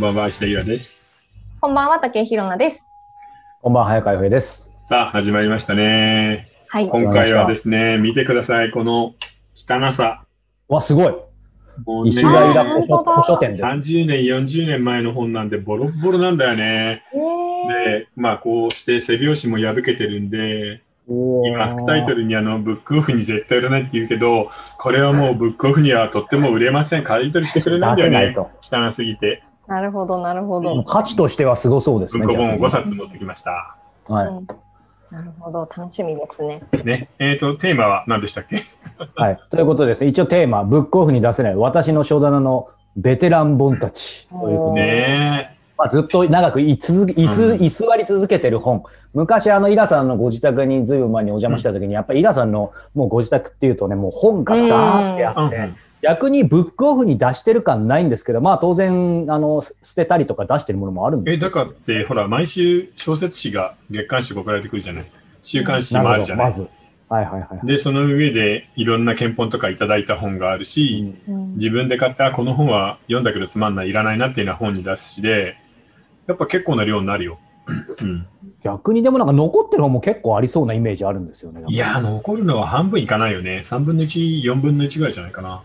んばんは、石田ゆらです。こんばんは、竹井ひろなです。こんばんは、早川洋平です。さあ、始まりましたね。はい。今回はですね、見てください、この汚さ。わ、すごい。もうね石田ゆら古書本当だ古書店です。30年、40年前の本なんで、ボロッボロなんだよね。えー、で、まあ、こうして背表紙も破けてるんで、今、副タイトルにあの、ブックオフに絶対売らないって言うけど、これはもうブックオフにはとっても売れません。買い取りしてくれないんだよね。出せないと。汚すぎて。なるほど、なるほど。価値としてはすごそうですね。文庫本を5逆冊持ってきました。にはい。うんなるほど、楽しみですね。ね。えっ、と、テーマは何でしたっけ？はい。ということでですね、一応テーマ、ブックオフに出せない私の書棚のベテラン本たちということで、ねまあ、ずっと長く居続居すうん居座り続けてる本。昔、あの、イラさんのご自宅にずいぶん前にお邪魔した時に、やっぱりイラさんのもうご自宅っていうとね、もう本がダーってえ。うんあって、逆にブックオフに出してる感ないんですけど、まあ当然、あの、捨てたりとか出してるものもあるんですえ、だからって、ほら、毎週小説誌が月刊誌が送られてくるじゃない。週刊誌もあるじゃない。なるほどまず。はいはいはい。で、その上でいろんな憲本とかいただいた本があるし、うん自分で買って、あ、この本は読んだけどつまんない、いらないなっていうような本に出すしで、やっぱ結構な量になるよ。うん、逆にでもなんか残ってる本も結構ありそうなイメージあるんですよね。いやー、残るのは半分いかないよね。3分の1、4分の1ぐらいじゃないかな。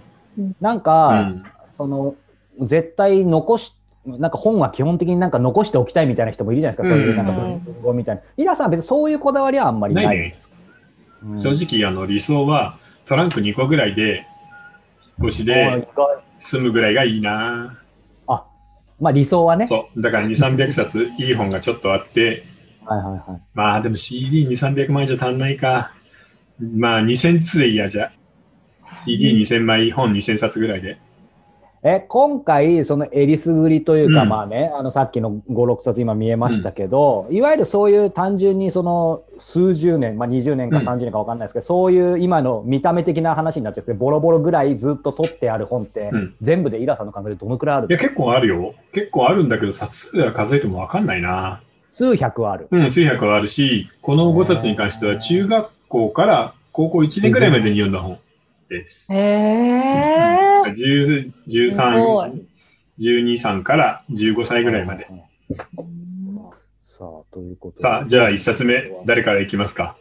なんうか、ん。その、絶対残し、なんか本は基本的になんか残しておきたいみたいな人もいるじゃないですか、そういうなんかうん文豪みたいな。イラさんは別にそういうこだわりはあんまりない。ないね。うん正直、あの、理想はトランク2個ぐらいで、引っ越しあで意外住むぐらいがいいな。あ、まあ理想はね。そう。だから2、300冊 いい本がちょっとあって、はいはいはい。まあでも CD2、300枚じゃ足んないか。まあ2000ずつでいいや、じゃあ。CD2000 枚、本2000冊ぐらいで。え、今回、そのえりすぐりというか、うんまあね、あのさっきの5、6冊今見えましたけど、いわゆるそういう単純にその数十年、まあ20年かうん30年か分かんないですけど、そういう今の見た目的な話になっちゃって、ボロボロぐらいずっと取ってある本って、うん全部でイラさんの感覚でどのくらいある？いや、結構あるよ。結構あるんだけど、冊数は数えてもわかんないな。数百はある。うん、数百はあるし、この5冊に関しては中学校から高校1年ぐらいまでに読んだ本です。えー、10すご13い、12、3から15歳ぐらいまで。さあ、ということで。さあ、じゃあ1冊目、誰からいきますか？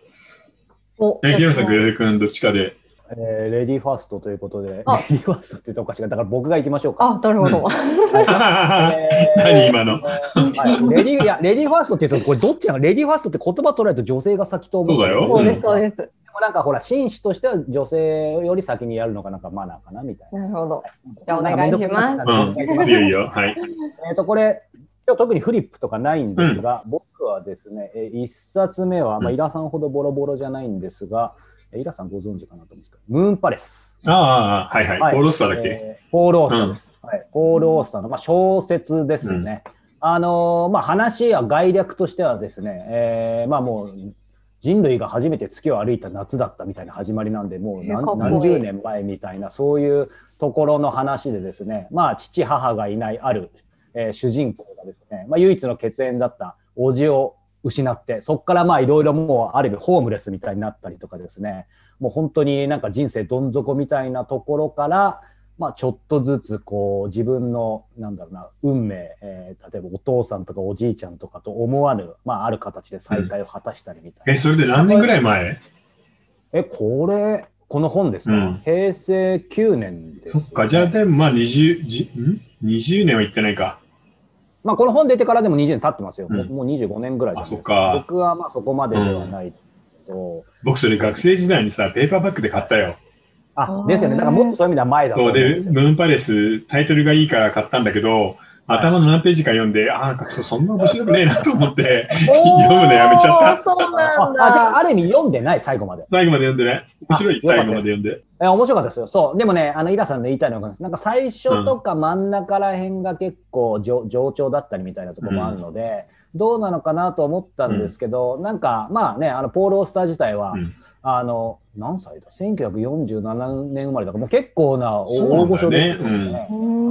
おえ、ヒロさん、グレー君、どっちかで。えーレディーファーストということで、レデあィーファーストって言ったらおかしい。が、だから僕が行きましょうか。あ、なるほど。えー。何今の？はい。レディーいやレディーファーストって言うと、これどっちなの？レディーファーストって言葉取られると女性が先と思そうだよ。そうです、そうです。なんかほら、紳士としては女性より先にやるのがなんかマナーかなみたいな。なるほど。じゃあお願いしますうん、いいよいいよ。はい。えっと、これ、今日特にフリップとかないんですが、僕はですね、えー一冊目は、まあ、うんイラさんほどボロボロじゃないんですが、えーイラさんご存知かなと思うんですけど、ムーンパレス。ああ、はいはい。ポールスターだっけ、えーポール・オースターです。はい、ポール・オースターの、まあ、小説ですね。あのーまあ、話は概略としてはですね、えーまあもう人類が初めて月を歩いた夏だったみたいな始まりなんで、もう何十年前みたいな、そういうところの話でですね、まあ父母がいないある、えー主人公がですね、まあ、唯一の血縁だった叔父を失って、そこからまあいろいろもうある意味ホームレスみたいになったりとかですね、もう本当になんか人生どん底みたいなところから、まあ、ちょっとずつこう自分のなんだろうな運命、えー例えばお父さんとかおじいちゃんとかと思わぬ、まあ、ある形で再会を果たしたりみたいな。え、それで何年ぐらい前？えこれこの本ですか、うん。平成9年です、そっか、じゃあでもまあ20、じん ?20 年は行ってないか。まあ、この本出てからでも20年経ってますよ、うん。もうもう25年ぐらいですあそっか。僕はまあそこまでではないけど、僕それ学生時代にさ、ペーパーバッグで買ったよ。あですよねだからもっとそういう意味では前だとそうで、ムーンパレス、タイトルがいいから買ったんだけど、頭の何ページか読んで、ああ、なんかそそんな面白くねえなと思って、読むのやめちゃった。そうなんああじゃあだ。ある意味読んでない最後まで最後まで読んでない面白いあよかった最後まで読んで。え面白かったですよ。そう。でもね、あの、イラさんの言いたいのが、なんか最初とか真ん中ら辺が結構上上調だったりみたいなところもあるので、どうなのかなと思ったんですけど、なんか、まあね、あの、ポール・オースター自体は、うんあの、何歳だ ?1947 年生まれだから、もう結構な大御所ですよね。うん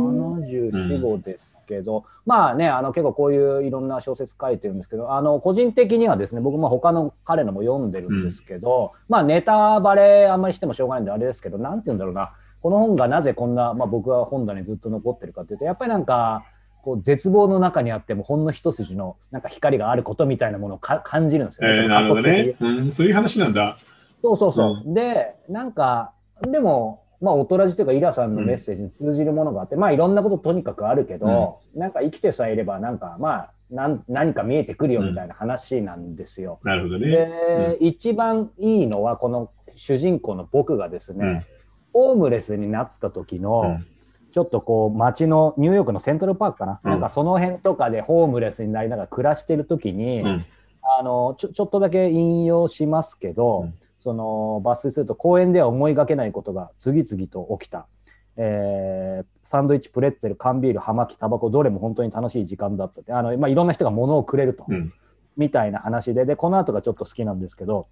74、5ですけど、まあね、あの結構こういういろんな小説書いてるんですけど、あの個人的にはですね、僕も他の彼のも読んでるんですけど、まあネタバレあんまりしてもしょうがないんであれですけど、なんて言うんだろうな、この本がなぜこんな、まあ僕は本棚にずっと残ってるかっていうと、やっぱりなんか、こう絶望の中にあってもほんの一筋のなんか光があることみたいなものをか感じるんですよえー、なるほどね、うん。そういう話なんだ。そうそうそう。で、なんか、でも、まあ、おとらじというか、イラさんのメッセージに通じるものがあって、まあ、いろんなこととにかくあるけど、なんか生きてさえいれば、なんか、まあ、なん何か見えてくるよみたいな話なんですよ。なるほどね。で、一番いいのは、この主人公の僕がですね、うん。ホームレスになった時の、うん。ちょっとこう街のニューヨークのセントラルパークかな、うん。なんかその辺とかでホームレスになりながら暮らしてる時に、うん。あのちょちょっとだけ引用しますけど、うんその抜粋すると公園では思いがけないことが次々と起きた、えーサンドイッチプレッツェル缶ビール葉巻タバコどれも本当に楽しい時間だったって。あの、まあ、いろんな人が物をくれると、うん。みたいな話ででこの後がちょっと好きなんですけど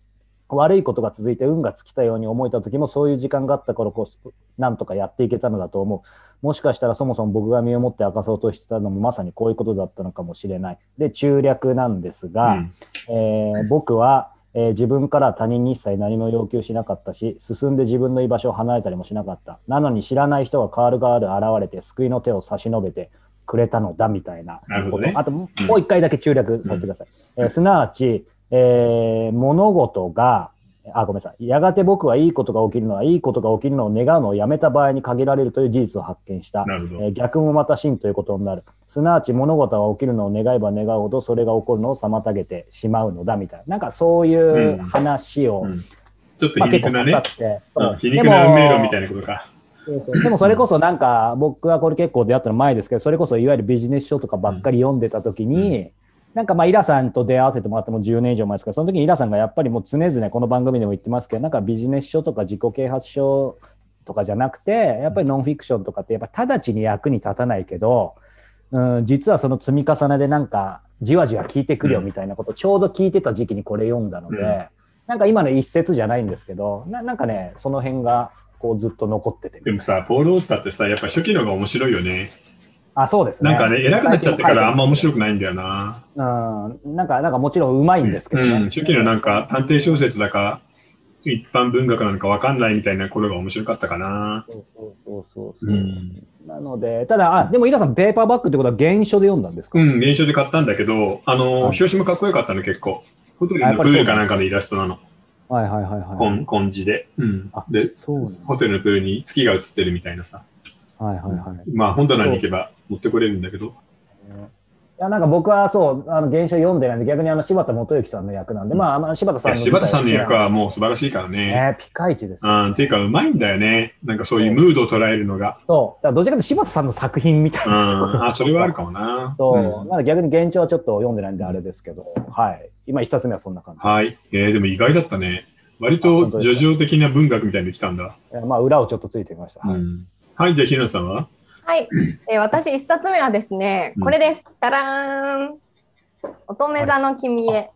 悪いことが続いて運が尽きたように思えた時もそういう時間があったからこそなんとかやっていけたのだと思う。もしかしたらそもそも僕が身をもって明かそうとしてたのもまさにこういうことだったのかもしれない。で中略なんですが、うん。えー僕は、えー自分から他人に一切何も要求しなかったし進んで自分の居場所を離れたりもしなかった。なのに知らない人がカールガール現れて救いの手を差し伸べてくれたのだみたいなこと、ね。あともう一回だけ中略させてください、えーすなわち、えー物事があごめんなさいやがて僕はいいことが起きるのはいいことが起きるのを願うのをやめた場合に限られるという事実を発見したなるほど。えー逆もまた真ということになる。すなわち物事が起きるのを願えば願うほどそれが起こるのを妨げてしまうのだみたいな。なんかそういう話を、うんちょっとまあ、皮肉なね結構刺さ。って。うん皮肉な運命論みたいなことか。そうそうでもそれこそなんか僕はこれ結構出会ったの前ですけど、それこそいわゆるビジネス書とかばっかり読んでた時に、なんかまあイラさんと出会わせてもらっても10年以上前ですけど、その時にイラさんがやっぱりもう常々この番組でも言ってますけど、なんかビジネス書とか自己啓発書とかじゃなくて、やっぱりノンフィクションとかってやっぱ直ちに役に立たないけど、うん、実はその積み重ねでなんかじわじわ効いてくるよみたいなこと、ちょうど聞いてた時期にこれ読んだので、うんなんか今の一節じゃないんですけど、ななんかね、その辺がこうずっと残ってて。でもさ、ポール・オースターってさ、やっぱ初期のが面白いよね。あ、そうですね。なんかね、偉くなっちゃってからあんま面白くないんだよな。うん、なんか、なんかもちろんうまいんですけどね。うん、初期のなんか探偵小説だか、一般文学なのかわかんないみたいな頃が面白かったかな。そうそうそうそう。うん。なので、ただ、あ、でも、イラさん、ペーパーバッグってことは原書で読んだんですか、うん、現象で買ったんだけど、あの、はい表紙もかっこよかったの結構。ホテルのプールかなんかのイラストなの。はいはいはいはい。紺紺地で。うんあ。で、そうなんだホテルのプールに月が映ってるみたいなさ。はいはいはい。いまあ本棚に行けば持ってこれるんだけど。や、なんか僕はそう、あの、原書読んでないんで、逆にあの、柴田元幸さんの役なんで、まあ、まあ、柴田さんの。柴田さんの役はもう素晴らしいからね。ね、ピカイチですよ。うん、っていうかうまいんだよね。なんかそういうムードを捉えるのが。そう。だどちらかというと柴田さんの作品みたいうな。ん。あ、それはあるかもな。そう。うんなので逆に原書はちょっと読んでないんであれですけど、はい。今一冊目はそんな感じ。はい。えー、でも意外だったね。割と叙情的な文学みたいにできたんだ。まあ、裏をちょっとついてみました。はい。うん。はい、じゃあ、ひなさんは？はい、えー私一冊目はですね、これです。たらーん。乙女座の君へ。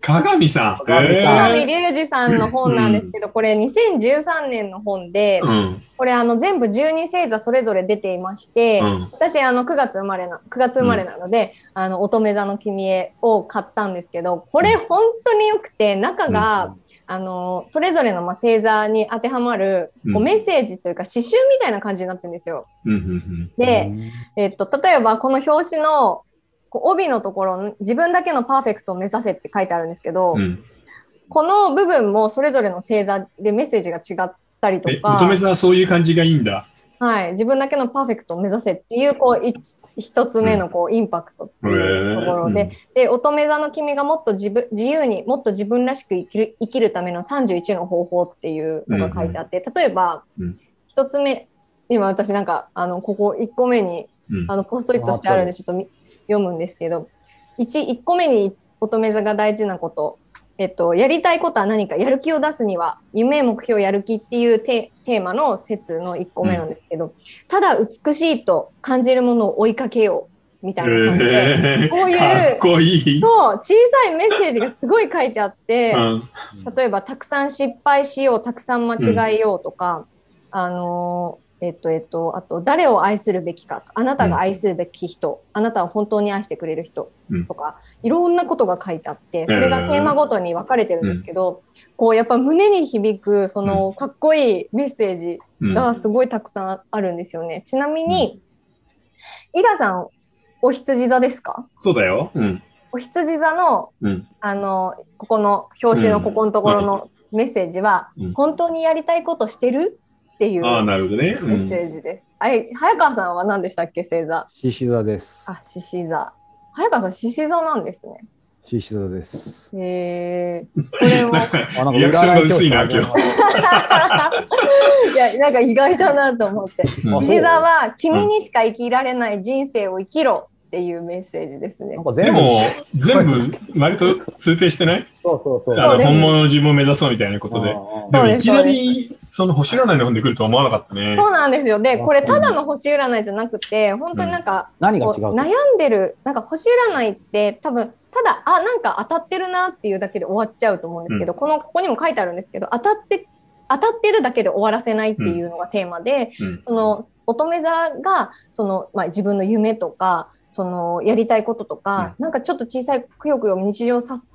鏡さん。鏡さんえ鏡隆二さんの本なんですけど、これ2013年の本でー、、うん。これあの全部12星座それぞれ出ていまして、うん。私あの9月生まれな9月生まれなので、あの乙女座の君へを買ったんですけどこれ本当に良くて中が、あのそれぞれのまあ星座に当てはまる、こううんメッセージというか刺繍みたいな感じになってるんですよ。うん。うん。で、えっと、例えばこの表紙のこう帯のところに自分だけのパーフェクトを目指せって書いてあるんですけど、うん。この部分もそれぞれの星座でメッセージが違ったりとえ、か。乙女座はそういう感じがいいんだ。はい、自分だけのパーフェクトを目指せっていうこう一一つ目のこうインパクトっていうところで、うん。で乙女座の君がもっと自分自由にもっと自分らしく生きる生きるための31の方法っていうのが書いてあって、例えばうん。一つ目今私なんかあのここ1個目にうん。あのポストイットしてあるんでちょっとみ読むんですけど 1, 1個目に乙女座が大事なこと、えっと、やりたいことは何かやる気を出すには夢目標やる気っていうテテーマの説の1個目なんですけど、ただ美しいと感じるものを追いかけようみたいな感じで、えーこういう。そう小さいメッセージがすごい書いてあって、うん。例えばたくさん失敗しようたくさん間違えようとか、あのーえっとえっとあと誰を愛するべきか。あなたが愛するべき人、あなたを本当に愛してくれる人うん。とか、いろんなことが書いてあってそれがテーマごとに分かれてるんですけど、こうやっぱ胸に響くそのかっこいいメッセージうん。がすごいたくさんあるんですよね。ちなみに、イラさんお羊座ですか？そうだよ。うん。お羊座の、うん。あの、ここの表紙のここのところのメッセージは、うん。本当にやりたいことしてる？っていうああ、メなるほどね。うッセん。ージです。あれ、早川さんは何でしたっけ、星座。獅子座です。あ、獅子座。早川さん、獅子座なんですね。獅子座です。へえ。これも、あなんリアクションが薄いな今日 いや、なんか意外だなと思って。うんあ獅子座は、君にしか生きられない人生を生きろっていうメッセージですね。でも、全部、割と通底してない？そうそうそう。あの、本物の自分を目指そうみたいなことで。あでもいきなり、その星占いの本で来るとは思わなかったね。そうなんですよ。で、これただの星占いじゃなくて、本当になんか、何が違う？のこう悩んでる、なんか星占いって多分、ただ、あ、なんか当たってるなっていうだけで終わっちゃうと思うんですけど、この、ここにも書いてあるんですけど、当たって、当たってるだけで終わらせないっていうのがテーマで、うん。その乙女座がその、まあ、自分の夢とかそのやりたいこととか、なんかちょっと小さいくよくよ日常さす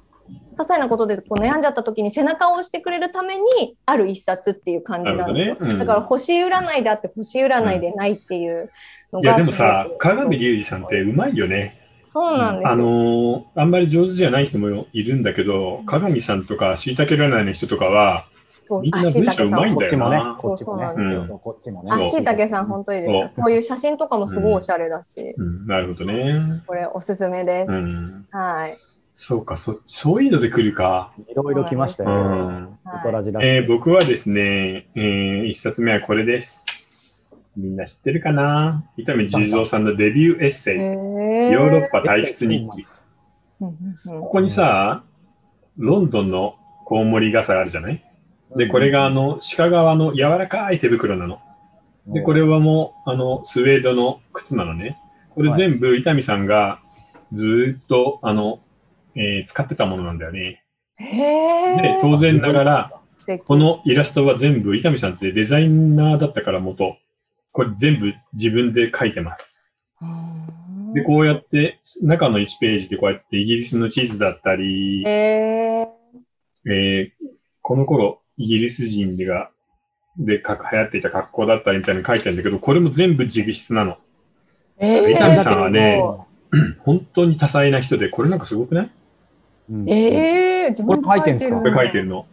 些細なことでこう悩んじゃった時に背中を押してくれるためにある一冊っていう感じなんですよ、ね。うん。だから星占いであって星占いでないっていうのいや、がでもさすご、く鏡隆二さんってうまいよね。そうなんですよ、あのーあんまり上手じゃない人もいるんだけど、鏡さんとか、しいたけ占いの人とかは、そうみんなあしい文章うまいんたけさんだよな。こっちもね、こっちもね。そうそうなんですようんこっちもね。あしいたけさん本当にいいですこういう写真とかもすごいおしゃれだし、うん、なるほどね。これおすすめです、うん。はいそうか、そ、そういうので来るか。いろいろ来ましたうよ。ん。コトラジらしいえー僕はですね、えー一冊目はこれです。みんな知ってるかな？伊丹十三さんのデビューエッセイ、ヨーロッパ退屈日記。ここにさ、ロンドンのコウモリ傘があるじゃない？で、これがあの、鹿革の柔らかい手袋なの。で、これはもう、あの、スウェードの靴なのね。これ全部、伊丹さんがずーっと、あの、えー使ってたものなんだよね。へで、ー当然ながら、このイラストは全部、伊丹さんってデザイナーだったから元。これ全部自分で描いてます。うんで、こうやって、中の1ページでこうやってイギリスの地図だったり、ええーこの頃、イギリス人が、で、か流行っていた格好だったりみたいなの書いてあるんだけど、これも全部直筆なの。ー、えー、伊丹さんはねす 本当に多彩な人で、これなんかすごくない？うんごいえー、自分でこれ書いてんすか？これ書いてるの。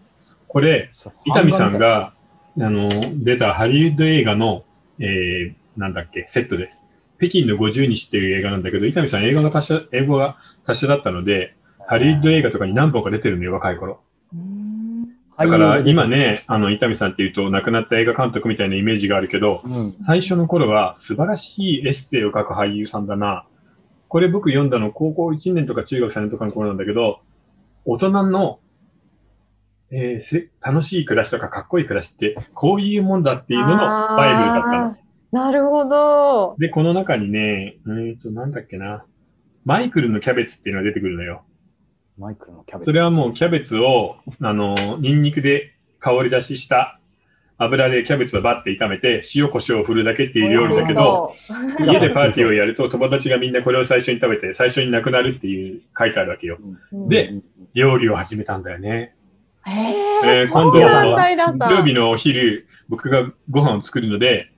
これ、伊丹さん、が、あの、出たハリウッド映画の、えー、なんだっけ、セットです。北京の50日っていう映画なんだけど、伊丹さん映画の達者、英語が達者だったので、ハリウッド映画とかに何本か出てるのよ、若い頃。うんだから今、ね、あの、伊丹さんっていうと亡くなった映画監督みたいなイメージがあるけど、うん最初の頃は素晴らしいエッセイを書く俳優さんだな。これ僕読んだの高校1年とか中学3年とかの頃なんだけど、大人の、えーせ楽しい暮らしとかかっこいい暮らしってこういうもんだっていうののバイブルだったの。なるほど。で、この中にね、うーんと、なんだっけな。マイクルのキャベツっていうのが出てくるのよ。マイクルのキャベツ。それはもうキャベツを、あの、ニンニクで香り出しした油でキャベツをバッて炒めて、塩コショウを振るだけっていう料理だけど、家でパーティーをやると友達がみんなこれを最初に食べて、最初になくなるっていう書いてあるわけよ。でうん料理を始めたんだよね。へえー今度。土曜日のお昼、僕がご飯を作るので、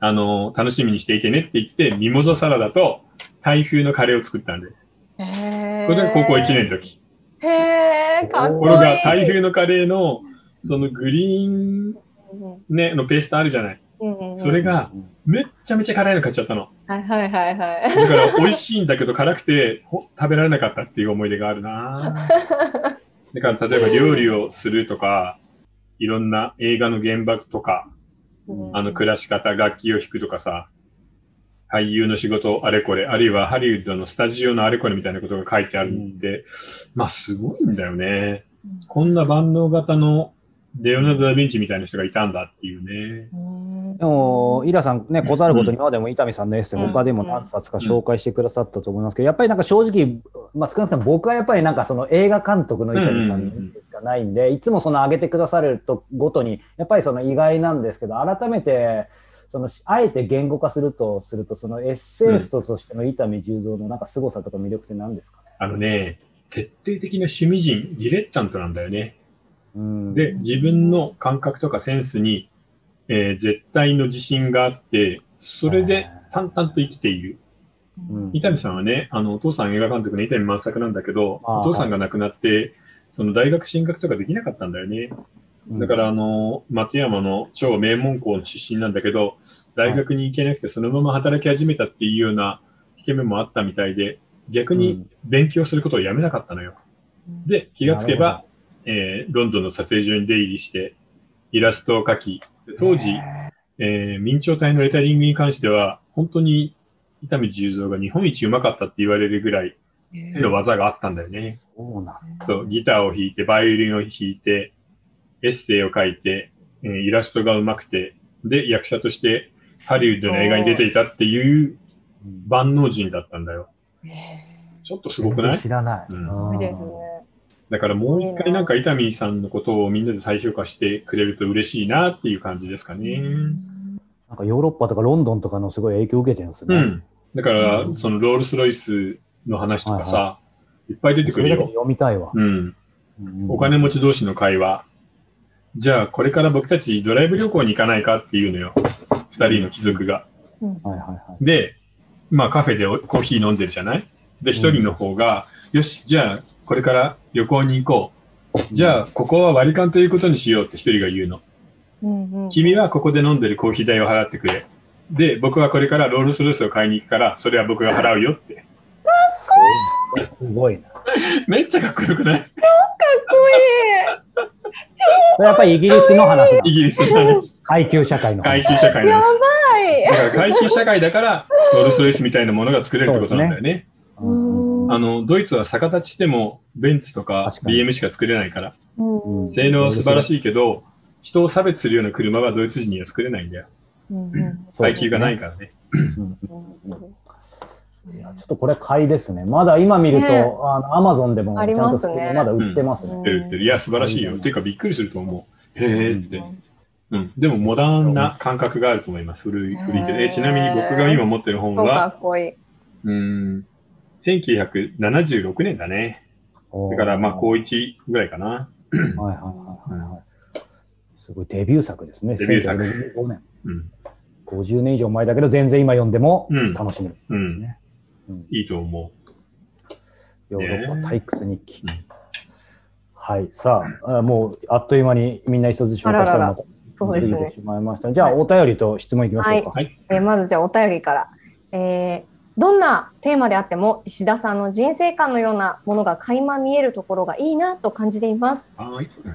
あの、楽しみにしていてねって言って、ミモザサラダと台風のカレーを作ったんです。これが高校1年の時。へえ、かっところこいい。が台風のカレーの、そのグリーンね、のペーストあるじゃない。それが、めっちゃめちゃ辛いの買っちゃったの。はいはいはいはい。だから美味しいんだけど辛くてほ食べられなかったっていう思い出があるな だから例えば料理をするとか、いろんな映画の現場とか、あの暮らし方、楽器を弾くとかさ、俳優の仕事あれこれ、あるいはハリウッドのスタジオのあれこれみたいなことが書いてあるんで、まあすごいんだよね。こんな万能型のレオナルド・ダ・ヴィンチみたいな人がいたんだっていうね。うん。でも、イラさんね、ことあることに今までも伊丹さんのエッセイ、うん。他でも何冊か紹介してくださったと思いますけど、やっぱりなんか正直、まあ少なくとも僕はやっぱりなんかその映画監督の伊丹さん。しかないんで、いつもその上げてくださるとごとに、やっぱりその意外なんですけど、改めて、そのあえて言語化するとすると、そのエッセイストとしての伊丹十三のなんか凄さとか魅力って何ですかね？あのね、徹底的な趣味人、ディレッタントなんだよね。うん、で、自分の感覚とかセンスに、えー絶対の自信があって、それで淡々と生きている。うん伊丹さんはね、あの、お父さん映画監督の伊丹万作なんだけど、お父さんが亡くなって、その大学進学とかできなかったんだよね。だから、あの、松山の超名門校の出身なんだけど、大学に行けなくてそのまま働き始めたっていうような引け目もあったみたいで、逆に勉強することをやめなかったのよ。で、気がつけなば、えーロンドンの撮影所に出入りして、イラストを描き、当時、えー明朝体のレタリングに関しては、本当に伊丹十三が日本一うまかったって言われるぐらい手の技があったんだよね。そうなんそう、ギターを弾いて、バイオリンを弾いて、エッセイを書いて、えーイラストがうまくて、で、役者としてハリウッドの映画に出ていたっていう万能人だったんだよ。ちょっとすごくない？知らない。うんすごいですね。だからもう一回なんか伊丹さんのことをみんなで再評価してくれると嬉しいなっていう感じですかね。なんかヨーロッパとかロンドンとかのすごい影響を受けてるんですね。うん。だからう、んそのロールスロイスの話とかさ、、はいっぱい出てくるそれだけでよ。読みたいわ。うん。うんお金持ち同士の会話。じゃあ、これから僕たちドライブ旅行に行かないかっていうのよ。二人の貴族が。はいはいはい。で、まあカフェでおコーヒー飲んでるじゃない？で、一人の方が、よし、じゃあ、これから旅行に行こう。じゃあ、ここは割り勘ということにしようって一人が言うの。うんうん君はここで飲んでるコーヒー代を払ってくれ。で、僕はこれからロールスロイスを買いに行くから、それは僕が払うよって。すごいな。めっちゃかっこよくない？かっこそれやっぱりイギリスの話だイ。ギリスの話。階級社会の話。階級社会の話。いい。だから階級社会だから、ロールスロイスみたいなものが作れるってことなんだよね。うんあの、ドイツは逆立ちしても、ベンツとか BM しか作れないから。う性能は素晴らしいけど、人を差別するような車はドイツ人には作れないんだよ。うんうん階級がないからね。うんいやちょっとこれ買いですね。まだ今見ると、ねあの、アマゾンでもちゃんとねまだ売ってますね。うん売ってる売ってる。いや、素晴らしいよ。うんていうかびっくりすると思う。へーって。うん。でも、モダンな感覚があると思います。古い、古いけど。え、ちなみに僕が今持ってる本そうかは、っこいい。うーん、1976年だね。だから、まあ、高1ぐらいかな。はいはいはいはいはい。すごいデビュー作ですね。デビュー作1965年。うん。50年以上前だけど、全然今読んでもうん楽しめる。うん。ねうんいいと思ヨーロッねパ退屈日記うん。はい。さあ、あもうあっという間にみんな一つ紹介したあららららまた過ぎてそうですね。しまいました。じゃあ、お便りと質問いきましょうか。えーまずじゃあお便りから。えーどんなテーマであっても石田さんの人生観のようなものが垣間見えるところがいいなと感じています。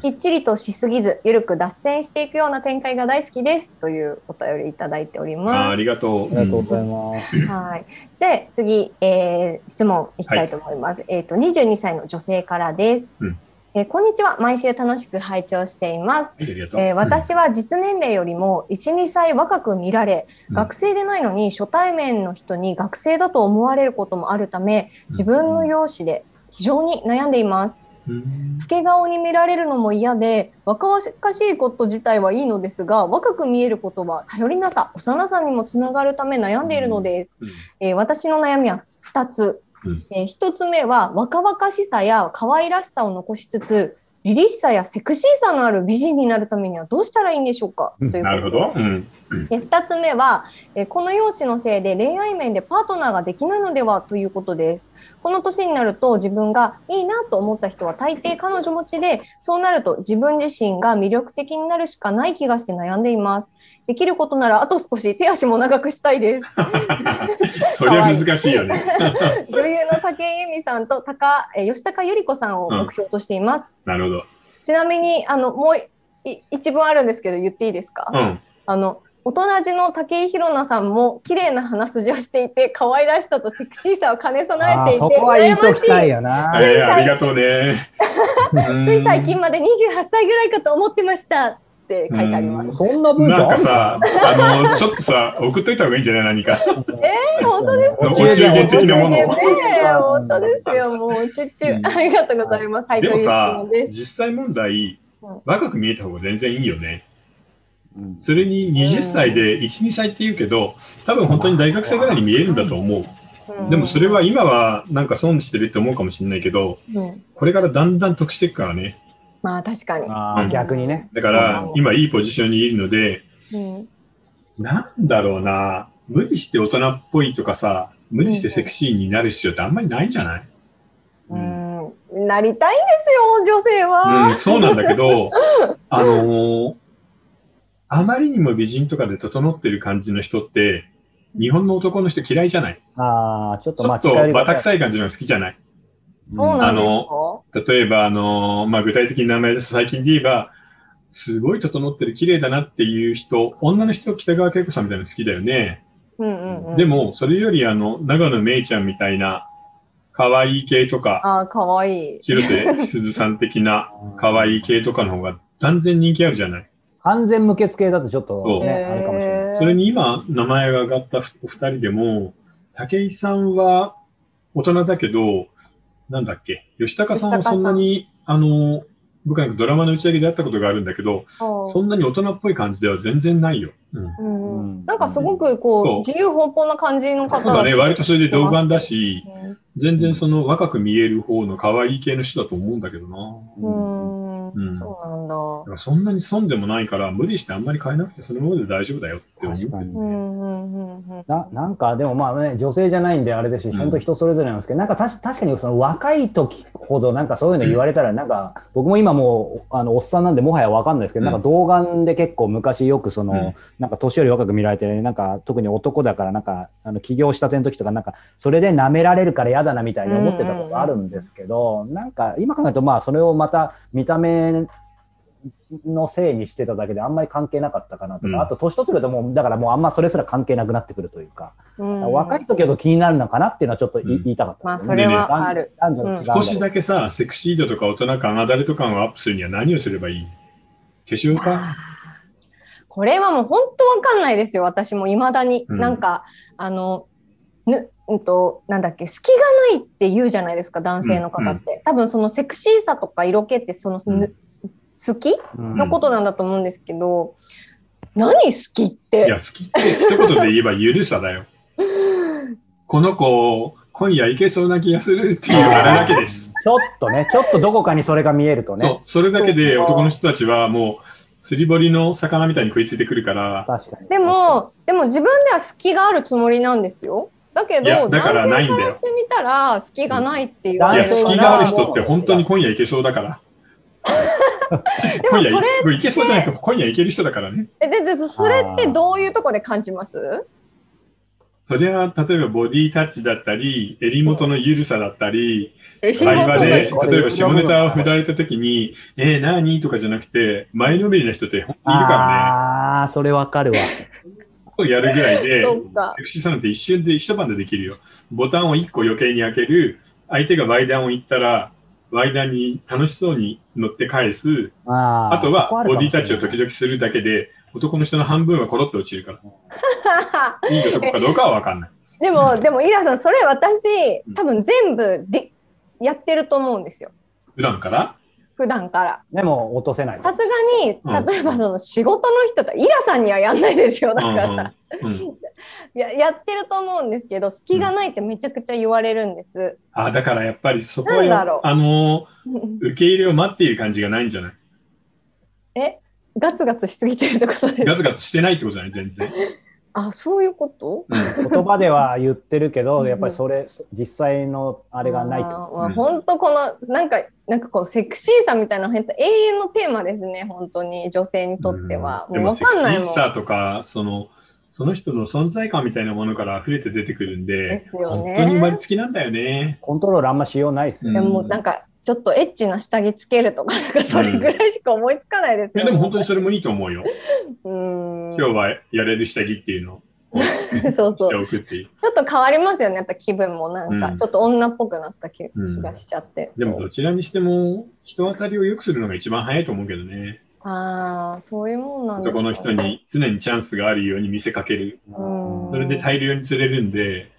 きっちりとしすぎず、ゆるく脱線していくような展開が大好きですというお便りいただいておりあーあまりがとう。ありがとうございます。す。はい。で、次、えー質問いきたいと思います。えっ、と、22歳の女性からです。うんえーこんにちは。毎週楽しく拝聴しています。えー私は実年齢よりも1、2歳若く見られ、うん学生でないのに初対面の人に学生だと思われることもあるため、自分の容姿で非常に悩んでいます。うん老け顔に見られるのも嫌で、若々しいこと自体はいいのですが、若く見えることは頼りなさ、幼さにもつながるため悩んでいるのです。うんえー私の悩みは2つ。うんえ1つ目は若々しさや可愛らしさを残しつつ、凛々しさやセクシーさのある美人になるためにはどうしたらいいんでしょうか、うんというなるほど。うん。で2つ目は、えーこの容姿のせいで恋愛面でパートナーができないのではということです。この年になると自分がいいなと思った人は大抵彼女持ちで、そうなると自分自身が魅力的になるしかない気がして悩んでいます。できることならあと少し手足も長くしたいです。それは難しいよね。女優の武井絵美さんと高えー吉高由里子さんを目標としています。なるほど。ちなみにあのもうい一文あるんですけど言っていいですか？うん。あの大人じの武井宏奈さんも綺麗な鼻筋をしていて可愛らしさとセクシーさを兼ね備えていてそこはいいとしきたいよな。えーありがとうね。つい最近まで28歳ぐらいかと思ってましたって書いてあります。そんな文章？なんかさ、あの、ちょっとさ、送っといた方がいいんじゃない？何か。えー、本当ですお中元的なものねをえ本当ですよ。もうチュッチュ、うんありがとうございます。はい、でもさ。実際問題うん、若く見えた方が全然いいよね。うん。それに20歳で1、2歳って言うけど、多分本当に大学生ぐらいに見えるんだと思う。うん。でもそれは今はなんか損してるって思うかもしれないけど、うん。これからだんだん得していくからね。まあ確かに。あー逆にね。だから今いいポジションにいるので、うん。なんだろうな、無理して大人っぽいとかさ、無理してセクシーになる必要ってあんまりないんじゃない、うん、なりたいんですよ、女性は。うん、そうなんだけど、あのーあまりにも美人とかで整ってる感じの人って、日本の男の人嫌いじゃない？ああ、ちょっとまあ、ちょっとバタ臭い感じのが好きじゃない？そうなんですか？例えば、あのーまあ、具体的に名前ですと最近で言えば、すごい整ってる綺麗だなっていう人、女の人、北川景子さんみたいなの好きだよね。うんうんうん。でも、それよりあの、長野めいちゃんみたいな、可愛い系とか、ああ、かわいい。広瀬すずさん的な 可愛い系とかの方が断然人気あるじゃない？完全無血系だとちょっとそう。ね、あれかもしれない。それに今、名前が挙がったお二人でも、武井さんは大人だけど、なんだっけ、吉高さんはそんなに、あの、僕なんかドラマの打ち上げで会ったことがあるんだけど、そそんなに大人っぽい感じでは全然ないよ。うん。う。うん。うん。なんかすごくこそう。う、自由奔放な感じの方そうだね、割とそれで童顔だし、ね全然その若く見える方の可愛い系の人だと思うんだけどな。うん、うん。そうなんだ。だからそんなに損でもないから、無理してあんまり変えなくてそのままで大丈夫だよって思う。けど。確かに。うんうんうんうん。ななんかでもまあね女性じゃないんであれですしうん本当人それぞれなんですけど、なんかたし確かにその若い時ほどなんかそういうの言われたらなんか、僕も今もうあのおっさんなんでもはやわかんないですけど、うん。なんか童顔で結構昔よくその、うん。なんか年寄り若く見られて、なんか特に男だからなんかあの起業したての時とかなんかそれで舐められるから嫌だなみたいに思ってたことあるんですけど、なんか今考えるとまあそれをまた見た目のせいにしてただけであんまり関係なかったかなとか、うん。あと年取ってくるともうだからもうあんまそれすら関係なくなってくるというか、うん。若い時ほど気になるのかなっていうのはちょっと言い,、うん。言いたかったまあ、ですね、それはある。男女の違い少しだけさ、セクシー度とか大人感、アダルト感をアップするには何をすればいい？化粧か？これはもう本当わかんないですよ、私も未だに。うん。なんか、あの、ぬ、うんと、なんだっけ、隙がないって言うじゃないですか、男性の方って。多分そのセクシーさとか色気って、その、うんぬ好き？うんのことなんだと思うんですけど、何好きっいてや、。好きって一言で言えばゆるさだよ。この子、今夜いけそうな気がするっていうあれだけです。ちょっとねちょっとどこかにそれが見えるとねそう、それだけで男の人たちはもう、釣り堀の魚みたいに食いついてくるから、確かにでも、でも自分では隙があるつもりなんですよ。だけど、だからないんだよ男性からしてみたら、隙がないって言わいや。隙がある人って本当に今夜いけそうだから。今夜いそれいけそうじゃなくて、今夜いける人だからね。えででそれってどういうとこで感じます？それは、例えばボディタッチだったり、襟元のゆるさだったり、会会話で、例えば下ネタを振られた時に、えー、何？とかじゃなくて、前のめりな人って本当にいるからああそれわかるわね。やるぐらいで セクシーさなんて一瞬で一晩でできるよ。ボタンを一個余計に開ける、相手がワイダンを言ったら、ワイダンに楽しそうに乗って返す、あーあとはボディタッチを時々するだけで、男の人の半分はコロッと落ちるから。いい男かどうかはわかんない。でもでもイラさんそれ私うん多分全部でやってると思うんですよ普段から？普段から。でも落とせない。さすがうん。に例えばその仕事の人とイラさんにはやんないですよだから、うんうん。うん。ややってると思うんですけど隙がないってめちゃくちゃ言われるんです、あ、だからやっぱりそこはあのー、受け入れを待っている感じがないんじゃない？え？ガツガツしすぎてるってことですガツガツしてないってことじゃない？全然。あそういうこと？うん。言葉では言ってるけうんどやっぱりそれ実際のあれがないってこあーまあうん。本当このなんかなんかこうセクシーさみたいなの永遠のテーマですね本当に女性にとっては、もうでもセクシわかんないもん。ーさとか、その、その人の存在感みたいなものから溢れて出てくるんで、ですよね。本当に生まれつきなんだよね。とコントロールあんましようないですよ。ね、でももうなんかちょっとエッチな下着つけるとかなんかそれぐらいしか思いつかないですよ、いや、でも本当にそれもいいと思うよ。うーん今日はやれる下着っていうのをそうそう。ちょっと変わりますよねやっぱ気分もなんか、うんちょっと女っぽくなった気,、がしちゃってでもどちらにしても、人当たりを良くするのが一番早いと思うけどね。ああそういうもんなんですか男の人に常にチャンスがあるように見せかける。うんそれで大量に釣れるんで、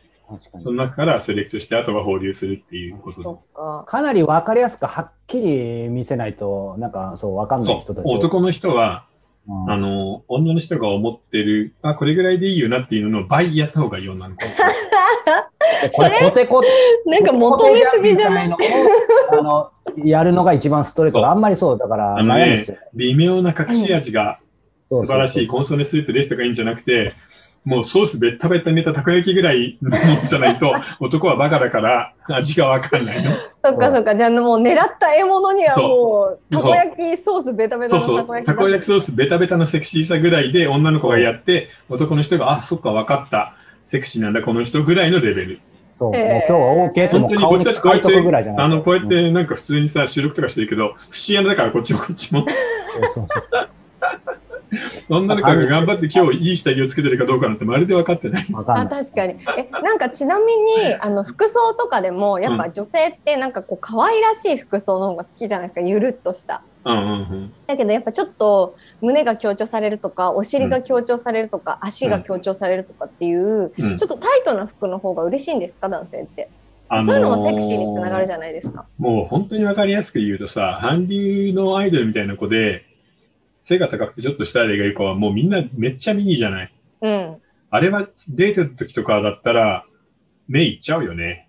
その中からセレクトして、あとは放流するっていうこと。か。かなり分かりやすくはっきり見せないとなんかそう分かんない人たち。男の人は、うん。あの、女の人が思ってる、あ、これぐらいでいいよなっていうのの倍やった方がいいよなの。これコテコ。テなんか求めすぎじゃないの？をあのやるのが一番ストレート。あんまりそうだからあのね。微妙な隠し味がうん。素晴らしいコンソメスープですとかいいんじゃなくて、もうソースべったべったに寝たたこ焼きぐらいのじゃないと、男はバカだから味がわかんないの。そっかそっか、じゃあもう狙った獲物にはもう、たこ焼きソースベタベタ。のたこ焼きたこ焼きソースベタベタのセクシーさぐらいで女の子がやって、男の人が、あ、そっか、わかった。セクシーなんだ、この人ぐらいのレベル。そう、もう今日は OK ともう顔に本当に僕たちこうやって書いとくぐらいじゃないあの、こうやっんてなんか普通にさ、収録とかしてるけど、不思議だからこっちもこっちも。そうそうそう 女の子が頑張って今日いい下着をつけてるかどうかなんてまるで分かってない。あ。確かに。えなんかちなみに あの服装とかでもやっぱ女性ってなんかこう可愛らしい服装の方が好きじゃないですか？ゆるっとした。うんうんうん。だけどやっぱちょっと胸が強調されるとかお尻が強調されるとか、足が強調されるとかっていう、うん。ちょっとタイトな服の方が嬉しいんですか男性って、あのーそういうのもセクシーにつながるじゃないですか。もう本当に分かりやすく言うとさ、韓流のアイドルみたいな子で、背が高くてちょっとしたあれがいい子はもうみんなめっちゃミニじゃない。うんあれはデートの時とかだったら目いっちゃうよね。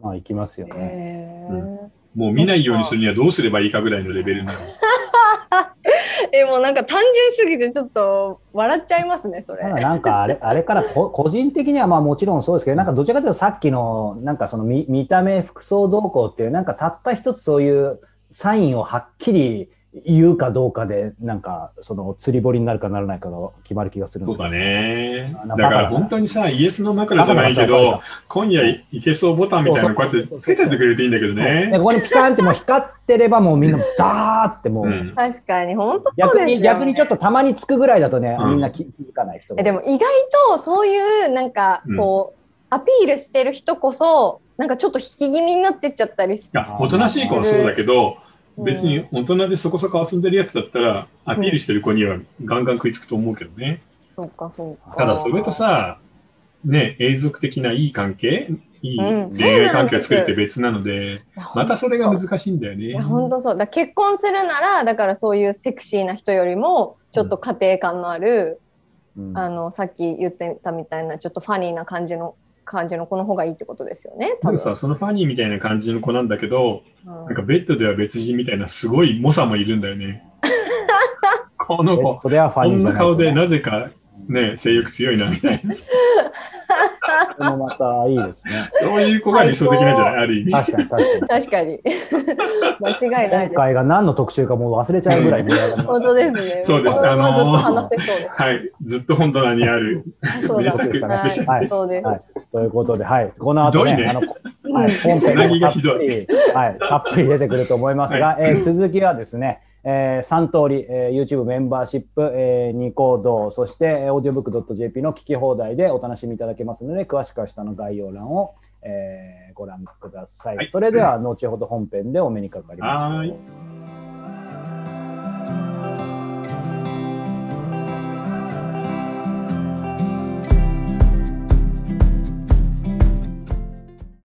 まあ、行きますよね。うんもう見ないようにするにはどうすればいいかぐらいのレベルなの。えもうなんか単純すぎてちょっと笑っちゃいますねそれなんかあれあれからこ個人的にはまあもちろんそうですけどなんかどちらかというとさっきのなんかその見見た目服装動向っていうなんかたった一つそういうサインをはっきり言うかどうかでなんかその釣り堀になるかならないかが決まる気がするそうだね。だから本当にさ、イエスの枕じゃないけど、今夜いけそうボタンみたいなのこうやってつけてってくれるといいんだけどでね。ここにピカンってもう光ってればもうみんなダーってもう、うん。確かに本当そう逆に逆にちょっとたまにつくぐらいだとね、うん。みんな気気づかない人えでも意外とそういうなんかうん。こう、アピールしてる人こそなんかちょっと引き気味になってっちゃったりすいや、おとなしい子はそうだけど、うん別に大人でそこそこ遊んでるやつだったら、アピールしてる子にはガンガン食いつくと思うけどね。そうかそうか。ただそれとさ、ね、永続的ないい関係いいうん。恋愛関係を作るって別なので、いやまたそれが難しいんだよね。いや本当そう。だ結婚するならだからそういうセクシーな人よりもちょっと家庭感のある、うん。あのさっき言ってたみたいなちょっとファニーな感じの感じの子の方がいいってことですよね多分でもさ、そのファニーみたいな感じの子なんだけど、うんなんかベッドでは別人みたいなすごい猛者もいるんだよね。この子、こんな顔でなぜかね、性欲強いなみたいな。それもまたいいですね。そういう子が理想的なんじゃない？ある意味。確かに確かに。確かに間違いないです。今回が何の特集かもう忘れちゃうぐらい盛り上がりました。本当ですね。そうです。あのーはい。ずっと本棚にあるそうだ。名作スペシャルです。そうです。はい、ということで、はい、この後ね、あの、うんはい、本編もたっぷり、はい、たっぷり出てくると思いますが、えー続きはですね、えー、3通り、えー、YouTube メンバーシップ、えー、ニコ動、そして、えー、audiobook.jp の聞き放題でお楽しみいただけますので、詳しくは下の概要欄を、えー、ご覧ください。はいそれでは、後ほど本編でお目にかかりましょう。